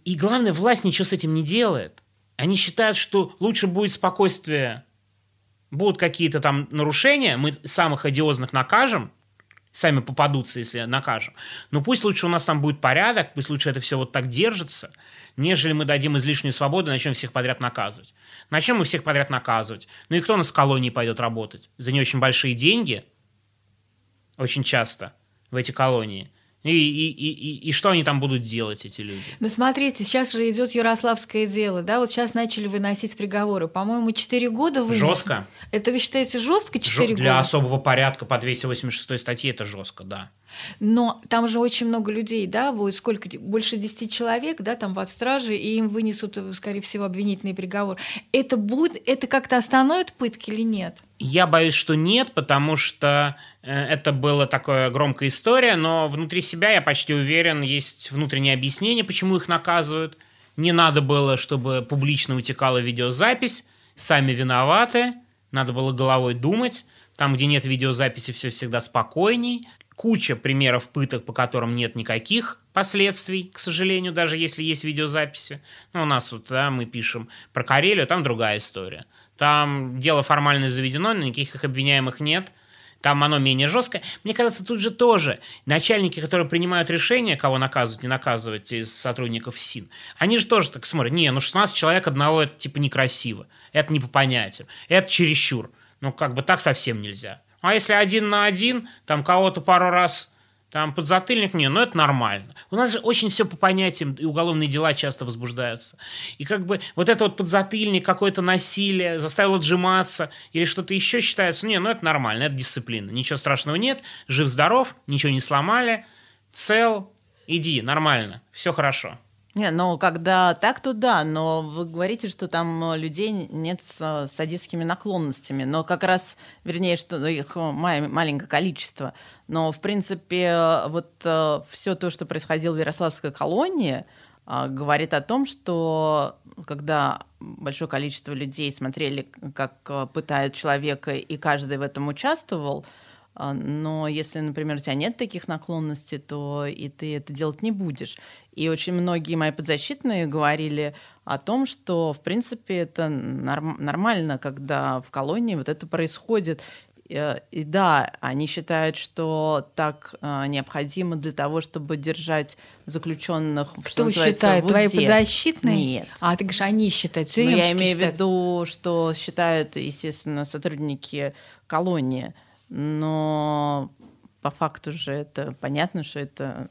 И главное, власть ничего с этим не делает. Они считают, что лучше будет спокойствие, будут какие-то там нарушения, мы самых одиозных накажем, сами попадутся, если накажем. Но пусть лучше у нас там будет порядок, пусть лучше это все вот так держится, нежели мы дадим излишнюю свободу и начнем всех подряд наказывать. Начнем мы всех подряд наказывать. Ну и кто у нас в колонии пойдет работать? За не очень большие деньги, очень часто, в эти колонии – и, и, и, и что они там будут делать, эти люди? Ну, смотрите, сейчас же идет Ярославское дело, да, вот сейчас начали выносить приговоры. По-моему, 4 года вынесли. Жестко. Это вы считаете жестко 4 года? Для особого порядка по 286 статье это жестко, да. Но там же очень много людей, да, будет сколько, больше 10 человек, да, там в отстраже, и им вынесут, скорее всего, обвинительный приговор. Это будет, это как-то остановит пытки или нет? Я боюсь, что нет, потому что э, это была такая громкая история, но внутри себя, я почти уверен, есть внутреннее объяснение, почему их наказывают. Не надо было, чтобы публично утекала видеозапись, сами виноваты, надо было головой думать. Там, где нет видеозаписи, все всегда спокойней куча примеров пыток, по которым нет никаких последствий, к сожалению, даже если есть видеозаписи. Ну, у нас вот, да, мы пишем про Карелию, там другая история. Там дело формально заведено, но никаких обвиняемых нет. Там оно менее жесткое. Мне кажется, тут же тоже начальники, которые принимают решение, кого наказывать, не наказывать из сотрудников СИН, они же тоже так смотрят, не, ну 16 человек одного, это типа некрасиво, это не по понятиям, это чересчур. Ну, как бы так совсем нельзя. А если один на один, там кого-то пару раз там подзатыльник, не, ну это нормально. У нас же очень все по понятиям, и уголовные дела часто возбуждаются. И как бы вот это вот подзатыльник, какое-то насилие, заставил отжиматься или что-то еще считается, не, ну это нормально, это дисциплина. Ничего страшного нет, жив-здоров, ничего не сломали, цел, иди, нормально, все хорошо. Не, ну когда так, то да, но вы говорите, что там э, людей нет с садистскими наклонностями, но как раз, вернее, что их маленькое количество. Но, в принципе, вот э, все то, что происходило в Ярославской колонии, э, говорит о том, что когда большое количество людей смотрели, как пытают человека, и каждый в этом участвовал, но если, например, у тебя нет таких наклонностей, то и ты это делать не будешь. И очень многие мои подзащитные говорили о том, что, в принципе, это норм- нормально, когда в колонии вот это происходит. И, и да, они считают, что так э, необходимо для того, чтобы держать заключенных. Кто считает? Твои подзащитные? Нет. А ты говоришь, они считают. Я имею считают. в виду, что считают, естественно, сотрудники колонии но по факту же это понятно, что это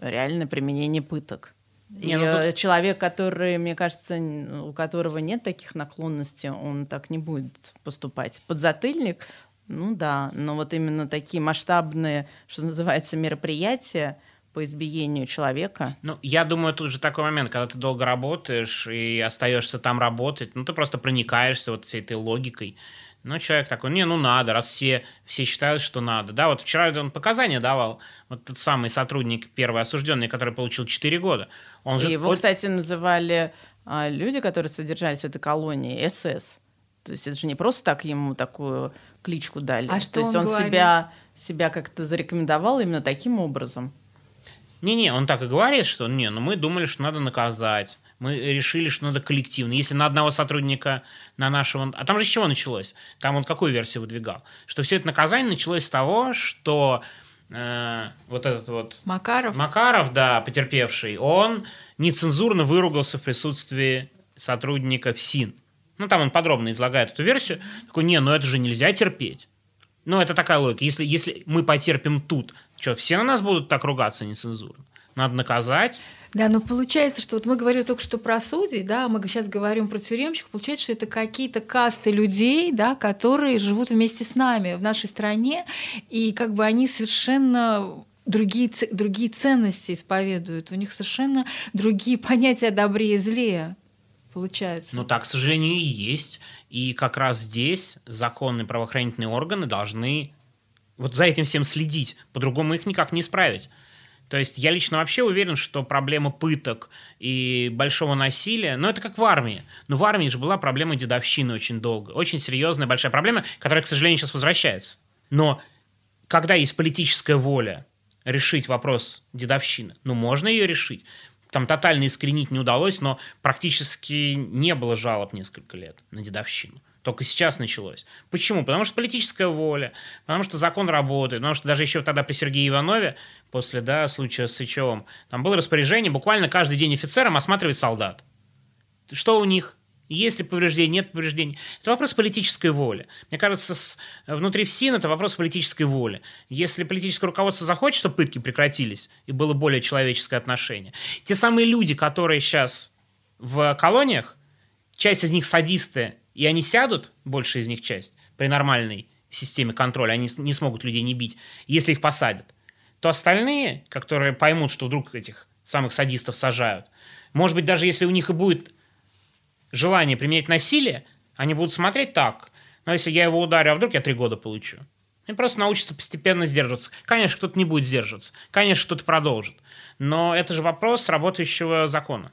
реальное применение пыток. Не, ну, тут... человек, который, мне кажется, у которого нет таких наклонностей, он так не будет поступать. Подзатыльник, ну да, но вот именно такие масштабные, что называется, мероприятия, по избиению человека. Ну, я думаю, тут же такой момент, когда ты долго работаешь и остаешься там работать, ну, ты просто проникаешься вот всей этой логикой. Ну, человек такой, не, ну надо, раз все, все считают, что надо. Да, вот вчера он показания давал, вот тот самый сотрудник, первый осужденный, который получил 4 года. Он и же... его, кстати, называли а, люди, которые содержались в этой колонии, СС. То есть это же не просто так ему такую кличку дали. А что То есть он, он себя, себя как-то зарекомендовал именно таким образом. Не-не, он так и говорит, что не, ну мы думали, что надо наказать. Мы решили, что надо коллективно. Если на одного сотрудника, на нашего... А там же с чего началось? Там он какую версию выдвигал? Что все это наказание началось с того, что э, вот этот вот... Макаров? Макаров, да, потерпевший, он нецензурно выругался в присутствии сотрудника СИН. Ну, там он подробно излагает эту версию. Такой, не, ну это же нельзя терпеть. Ну, это такая логика. Если, если мы потерпим тут, что, все на нас будут так ругаться нецензурно? Надо наказать. Да, но получается, что вот мы говорили только что про судей, да, мы сейчас говорим про тюремщиков, получается, что это какие-то касты людей, да, которые живут вместе с нами в нашей стране, и как бы они совершенно другие, другие ценности исповедуют, у них совершенно другие понятия добре и зле получается. Ну так, к сожалению, и есть. И как раз здесь законные правоохранительные органы должны вот за этим всем следить. По-другому их никак не исправить. То есть я лично вообще уверен, что проблема пыток и большого насилия, ну это как в армии. Но в армии же была проблема дедовщины очень долго. Очень серьезная, большая проблема, которая, к сожалению, сейчас возвращается. Но когда есть политическая воля решить вопрос дедовщины, ну можно ее решить. Там тотально искоренить не удалось, но практически не было жалоб несколько лет на дедовщину. Только сейчас началось. Почему? Потому что политическая воля, потому что закон работает, потому что даже еще тогда при Сергее Иванове, после да, случая с Сычевым, там было распоряжение буквально каждый день офицерам осматривать солдат. Что у них? Есть ли повреждения, нет повреждений. Это вопрос политической воли. Мне кажется, с, внутри ФСИН это вопрос политической воли. Если политическое руководство захочет, чтобы пытки прекратились и было более человеческое отношение. Те самые люди, которые сейчас в колониях, часть из них садисты и они сядут, большая из них часть, при нормальной системе контроля, они не смогут людей не бить, если их посадят, то остальные, которые поймут, что вдруг этих самых садистов сажают, может быть, даже если у них и будет желание применять насилие, они будут смотреть так, но если я его ударю, а вдруг я три года получу? И просто научатся постепенно сдерживаться. Конечно, кто-то не будет сдерживаться. Конечно, кто-то продолжит. Но это же вопрос работающего закона.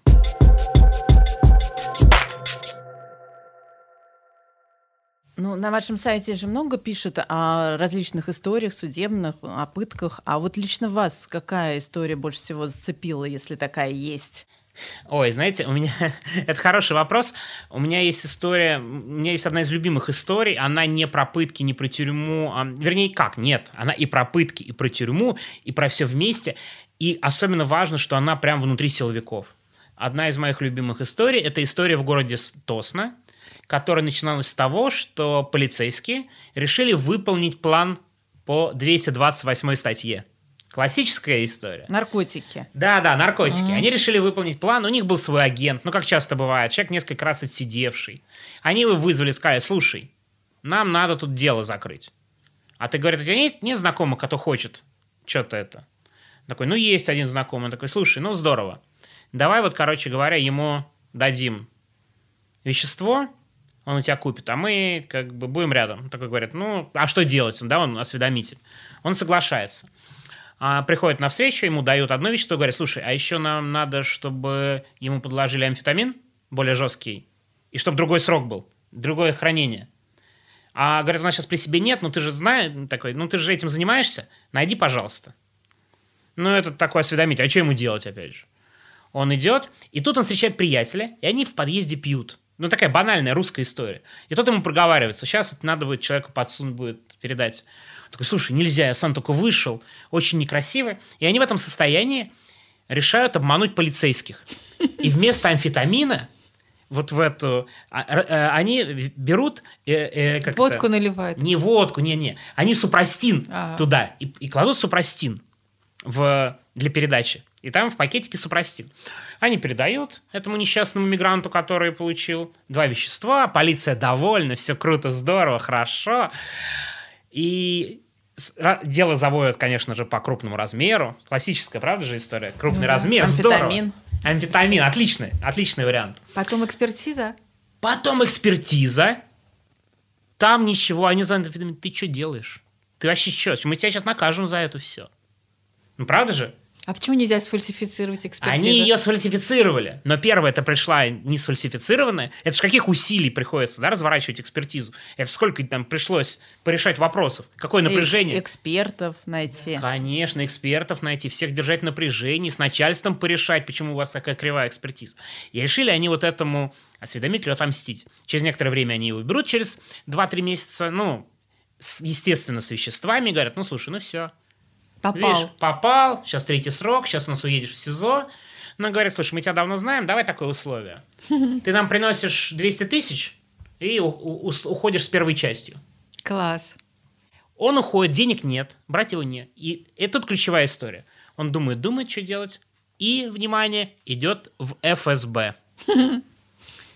Ну, на вашем сайте же много пишут о различных историях судебных, о пытках. А вот лично вас какая история больше всего зацепила, если такая есть? Ой, знаете, у меня <laughs> это хороший вопрос. У меня есть история, у меня есть одна из любимых историй. Она не про пытки, не про тюрьму, а, вернее, как? Нет, она и про пытки, и про тюрьму, и про все вместе. И особенно важно, что она прям внутри силовиков. Одна из моих любимых историй – это история в городе Тосно, которая начиналась с того, что полицейские решили выполнить план по 228 статье. Классическая история. Наркотики. Да, да, наркотики. Mm-hmm. Они решили выполнить план, у них был свой агент, ну, как часто бывает, человек несколько раз отсидевший. Они его вызвали, сказали, слушай, нам надо тут дело закрыть. А ты, говоришь, у тебя нет, нет знакомых, кто хочет что-то это? Такой, ну, есть один знакомый. Он такой, слушай, ну, здорово. Давай вот, короче говоря, ему дадим вещество, он у тебя купит, а мы как бы будем рядом. такой говорит, ну, а что делать? Да, он осведомитель. Он соглашается. А, приходит на встречу, ему дают одно вещество, говорят, слушай, а еще нам надо, чтобы ему подложили амфетамин, более жесткий, и чтобы другой срок был, другое хранение. А говорят, у нас сейчас при себе нет, ну ты же знаешь, такой, ну ты же этим занимаешься, найди, пожалуйста. Ну, это такой осведомитель, а что ему делать, опять же? Он идет, и тут он встречает приятеля, и они в подъезде пьют. Ну, такая банальная русская история. И тот ему проговаривается. Сейчас вот надо будет человеку подсунуть, будет передать. Он такой, слушай, нельзя, я сам только вышел. Очень некрасиво. И они в этом состоянии решают обмануть полицейских. И вместо амфетамина вот в эту... А, э, они берут... Э, э, водку наливают. Не водку, не-не. Они супрастин ага. туда. И, и кладут супрастин в, для передачи. И там в пакетике супрастин. Они передают этому несчастному мигранту, который получил два вещества. Полиция довольна, все круто, здорово, хорошо. И дело заводят, конечно же, по крупному размеру. Классическая, правда же, история? Крупный ну, да. размер, Амфетамин. здорово. Амфетамин, отличный, отличный вариант. Потом экспертиза. Потом экспертиза. Там ничего, они звонят, ты что делаешь? Ты вообще что? Мы тебя сейчас накажем за это все. Ну, правда же? А почему нельзя сфальсифицировать экспертизу? Они ее сфальсифицировали, но первое это пришла не сфальсифицированная. Это же каких усилий приходится, да, разворачивать экспертизу? Это сколько там пришлось порешать вопросов? Какое напряжение? Экспертов найти. Конечно, экспертов найти, всех держать в напряжении, с начальством порешать, почему у вас такая кривая экспертиза. И решили они вот этому осведомителю отомстить. Через некоторое время они его берут, через 2-3 месяца, ну, с, естественно, с веществами, говорят, ну, слушай, ну все, Попал. Видишь, попал, сейчас третий срок, сейчас у нас уедешь в СИЗО. Но говорит, слушай, мы тебя давно знаем, давай такое условие. <laughs> Ты нам приносишь 200 тысяч и уходишь с первой частью. Класс. Он уходит, денег нет, брать его нет. И это тут ключевая история. Он думает, думает, что делать. И, внимание, идет в ФСБ. <laughs>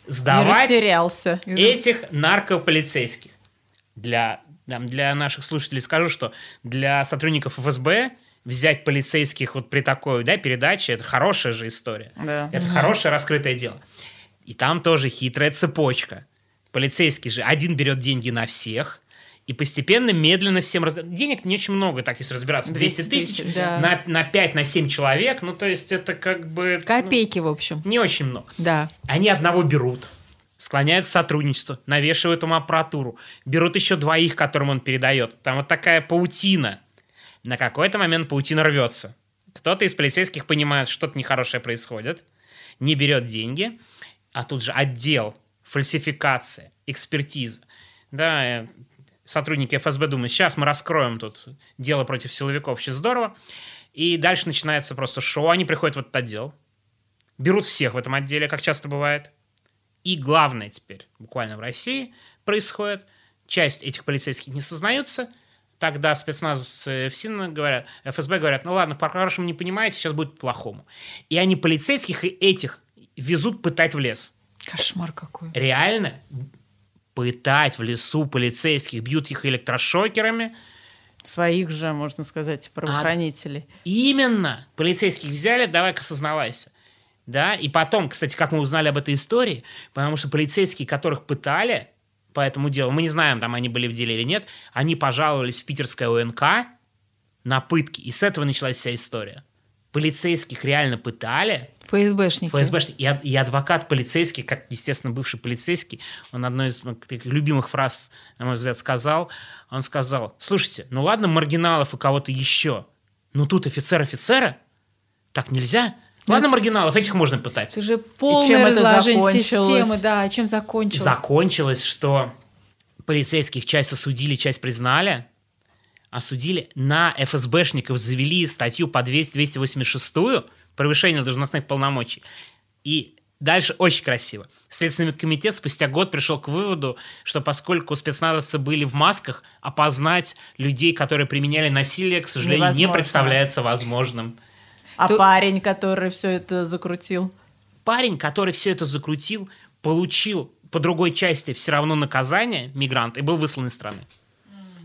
Сдавать этих наркополицейских. Для там, для наших слушателей скажу, что для сотрудников ФСБ взять полицейских вот при такой да, передаче, это хорошая же история. Да. Это угу. хорошее раскрытое дело. И там тоже хитрая цепочка. Полицейский же один берет деньги на всех, и постепенно, медленно всем раз... Денег не очень много, так если разбираться. 200 тысяч да. на, на 5, на 7 человек. Ну, то есть это как бы... Ну, Копейки, ну, в общем. Не очень много. Да. Они одного берут склоняют к сотрудничеству, навешивают ему аппаратуру, берут еще двоих, которым он передает. Там вот такая паутина. На какой-то момент паутина рвется. Кто-то из полицейских понимает, что-то нехорошее происходит, не берет деньги, а тут же отдел, фальсификация, экспертиза. Да, э, сотрудники ФСБ думают, сейчас мы раскроем тут дело против силовиков, сейчас здорово. И дальше начинается просто шоу, они приходят в этот отдел, берут всех в этом отделе, как часто бывает, и главное теперь, буквально в России, происходит, часть этих полицейских не сознаются, тогда спецназовцы ФСИН говорят, ФСБ говорят, ну ладно, по-хорошему не понимаете, сейчас будет плохому. И они полицейских и этих везут пытать в лес. Кошмар какой. Реально пытать в лесу полицейских, бьют их электрошокерами. Своих же, можно сказать, правоохранителей. А, именно. Полицейских взяли, давай-ка сознавайся. Да, и потом, кстати, как мы узнали об этой истории, потому что полицейские, которых пытали по этому делу, мы не знаем, там они были в деле или нет, они пожаловались в питерское ОНК на пытки, и с этого началась вся история. Полицейских реально пытали. ФСБшники. ФСБшники. И, и адвокат полицейский, как, естественно, бывший полицейский, он одной из таких любимых фраз, на мой взгляд, сказал, он сказал, слушайте, ну ладно, маргиналов и кого-то еще, но тут офицер офицера, так нельзя, Ладно, маргиналов, этих можно пытать. Это уже полное разложение системы, да, чем закончилось? Закончилось, что полицейских часть осудили, часть признали, осудили, на ФСБшников завели статью по 200, 286 превышение должностных полномочий. И дальше очень красиво. Следственный комитет спустя год пришел к выводу, что поскольку спецназовцы были в масках, опознать людей, которые применяли насилие, к сожалению, Невозможно. не представляется возможным. А то... парень, который все это закрутил? Парень, который все это закрутил, получил по другой части все равно наказание, мигрант, и был выслан из страны.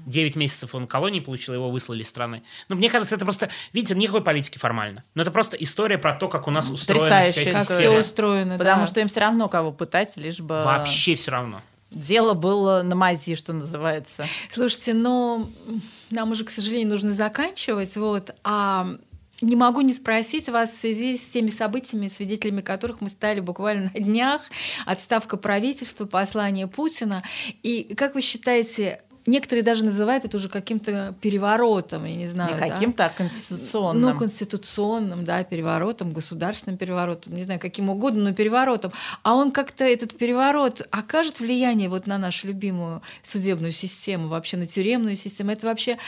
9 месяцев он колонии получил, его выслали из страны. Но мне кажется, это просто, видите, никакой политики формально. Но это просто история про то, как у нас устроена вся система. Как все устроено, Потому да. что им все равно кого пытать, лишь бы... Вообще все равно. Дело было на мази, что называется. Слушайте, но нам уже, к сожалению, нужно заканчивать. Вот. А не могу не спросить вас в связи с теми событиями, свидетелями которых мы стали буквально на днях, отставка правительства, послание Путина. И как вы считаете, Некоторые даже называют это уже каким-то переворотом, я не знаю. Не каким-то, да? а конституционным. Ну, конституционным, да, переворотом, государственным переворотом, не знаю, каким угодно, но переворотом. А он как-то, этот переворот, окажет влияние вот на нашу любимую судебную систему, вообще на тюремную систему? Это вообще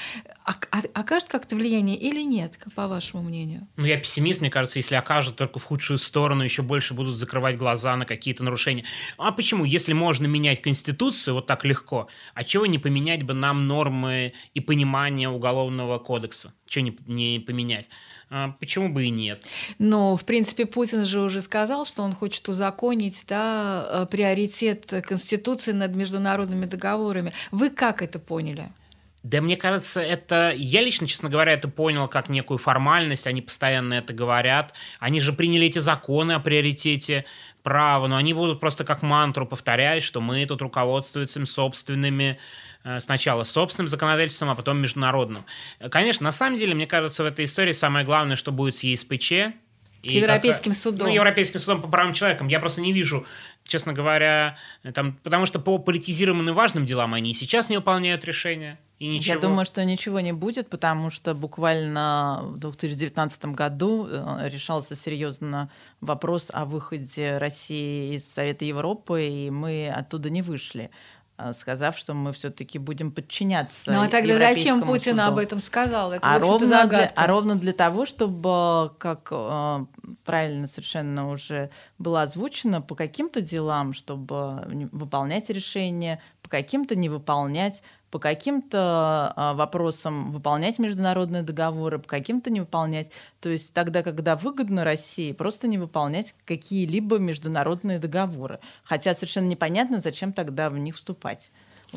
окажет как-то влияние или нет, по вашему мнению? Ну, я пессимист, мне кажется, если окажет только в худшую сторону, еще больше будут закрывать глаза на какие-то нарушения. А почему? Если можно менять Конституцию вот так легко, а чего не поменять бы нам нормы и понимание Уголовного кодекса? Чего не, не поменять? А почему бы и нет? Но, в принципе, Путин же уже сказал, что он хочет узаконить да, э, приоритет Конституции над международными договорами. Вы как это поняли? Да, мне кажется, это... Я лично, честно говоря, это понял как некую формальность. Они постоянно это говорят. Они же приняли эти законы о приоритете права, но они будут просто как мантру повторять, что мы тут руководствуемся собственными э, сначала собственным законодательством, а потом международным. Конечно, на самом деле, мне кажется, в этой истории самое главное, что будет с ЕСПЧ, с Европейским как, судом. Ну, Европейским судом по правам человека. Я просто не вижу, честно говоря, там, потому что по политизированным важным делам они и сейчас не выполняют решения. И ничего. Я думаю, что ничего не будет, потому что буквально в 2019 году э, решался серьезно вопрос о выходе России из Совета Европы, и мы оттуда не вышли э, сказав, что мы все-таки будем подчиняться. Ну а тогда зачем Путин суду? об этом сказал? Это, а, ровно для, а ровно для того, чтобы, как э, правильно совершенно уже было озвучено, по каким-то делам, чтобы выполнять решения, по каким-то не выполнять, по каким-то а, вопросам выполнять международные договоры, по каким-то не выполнять. То есть тогда, когда выгодно России, просто не выполнять какие-либо международные договоры. Хотя совершенно непонятно, зачем тогда в них вступать.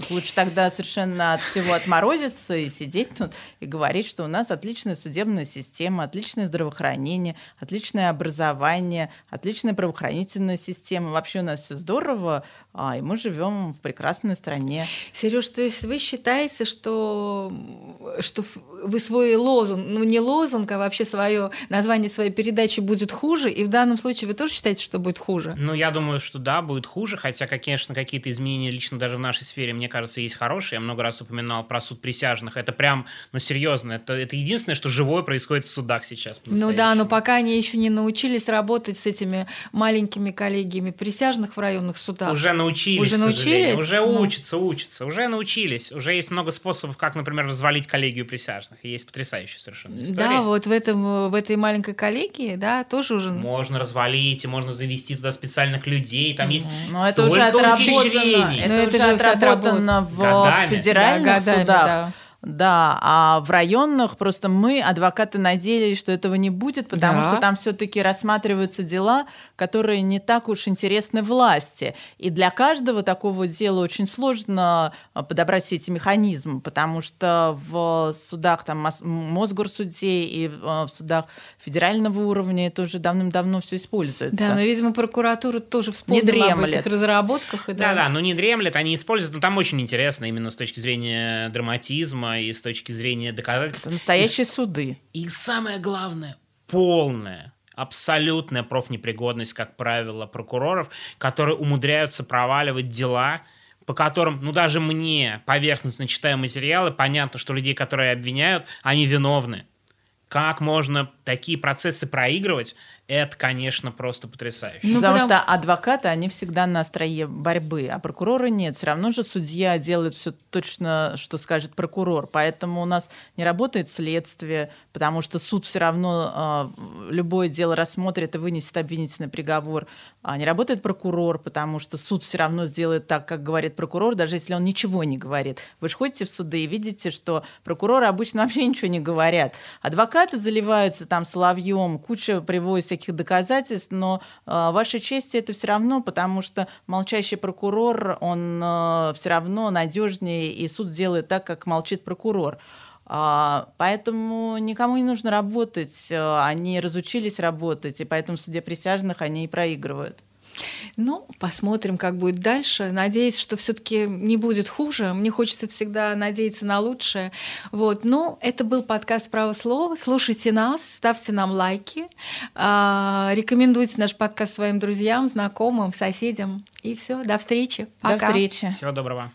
Лучше тогда совершенно от всего отморозиться и сидеть тут и говорить, что у нас отличная судебная система, отличное здравоохранение, отличное образование, отличная правоохранительная система. Вообще у нас все здорово, а, и мы живем в прекрасной стране. Сереж, то есть вы считаете, что, что вы свой лозунг, ну не лозунг, а вообще свое название своей передачи будет хуже, и в данном случае вы тоже считаете, что будет хуже? Ну, я думаю, что да, будет хуже, хотя, конечно, какие-то изменения лично даже в нашей сфере, мне кажется, есть хорошие. Я много раз упоминал про суд присяжных. Это прям, ну, серьезно, это, это единственное, что живое происходит в судах сейчас. Ну да, но пока они еще не научились работать с этими маленькими коллегиями присяжных в районных судах. Уже научились. Уже научились? Уже ну. учатся, учатся. Уже научились. Уже есть много способов, как, например, развалить коллегию присяжных. Есть потрясающие совершенно истории. Да, вот в, этом, в этой маленькой коллегии, да, тоже уже... Можно развалить, и можно завести туда специальных людей. Там есть Но это уже отработано. Это, это уже отработано в годами. федеральных да, годами, судах. Да. Да, а в районных просто мы, адвокаты, надеялись, что этого не будет, потому да. что там все-таки рассматриваются дела, которые не так уж интересны власти. И для каждого такого дела очень сложно а, подобрать все эти механизмы, потому что в судах там Мосгорсуде и а, в судах федерального уровня это уже давным-давно все используется. Да, но, видимо, прокуратура тоже вспомнила не об этих разработках. Да-да, но не дремлет, они используют, но там очень интересно именно с точки зрения драматизма, и с точки зрения доказательств. Это настоящие и, суды. И самое главное, полная, абсолютная профнепригодность, как правило, прокуроров, которые умудряются проваливать дела, по которым, ну, даже мне, поверхностно читая материалы, понятно, что людей, которые обвиняют, они виновны. Как можно такие процессы проигрывать, это, конечно, просто потрясающе. Ну, потому, потому что адвокаты, они всегда на острие борьбы, а прокуроры нет. Все равно же судья делает все точно, что скажет прокурор. Поэтому у нас не работает следствие, потому что суд все равно э, любое дело рассмотрит и вынесет обвинительный приговор. А не работает прокурор, потому что суд все равно сделает так, как говорит прокурор, даже если он ничего не говорит. Вы же ходите в суды и видите, что прокуроры обычно вообще ничего не говорят. Адвокаты заливаются там соловьем, куча приводит всяких доказательств, но э, вашей чести это все равно, потому что молчащий прокурор, он э, все равно надежнее, и суд сделает так, как молчит прокурор. А, поэтому никому не нужно работать, они разучились работать, и поэтому в суде присяжных они и проигрывают. Ну, посмотрим, как будет дальше. Надеюсь, что все-таки не будет хуже. Мне хочется всегда надеяться на лучшее. Вот. Но это был подкаст «Право слова». Слушайте нас, ставьте нам лайки, а, рекомендуйте наш подкаст своим друзьям, знакомым, соседям. И все. До встречи. Пока. До встречи. Всего доброго.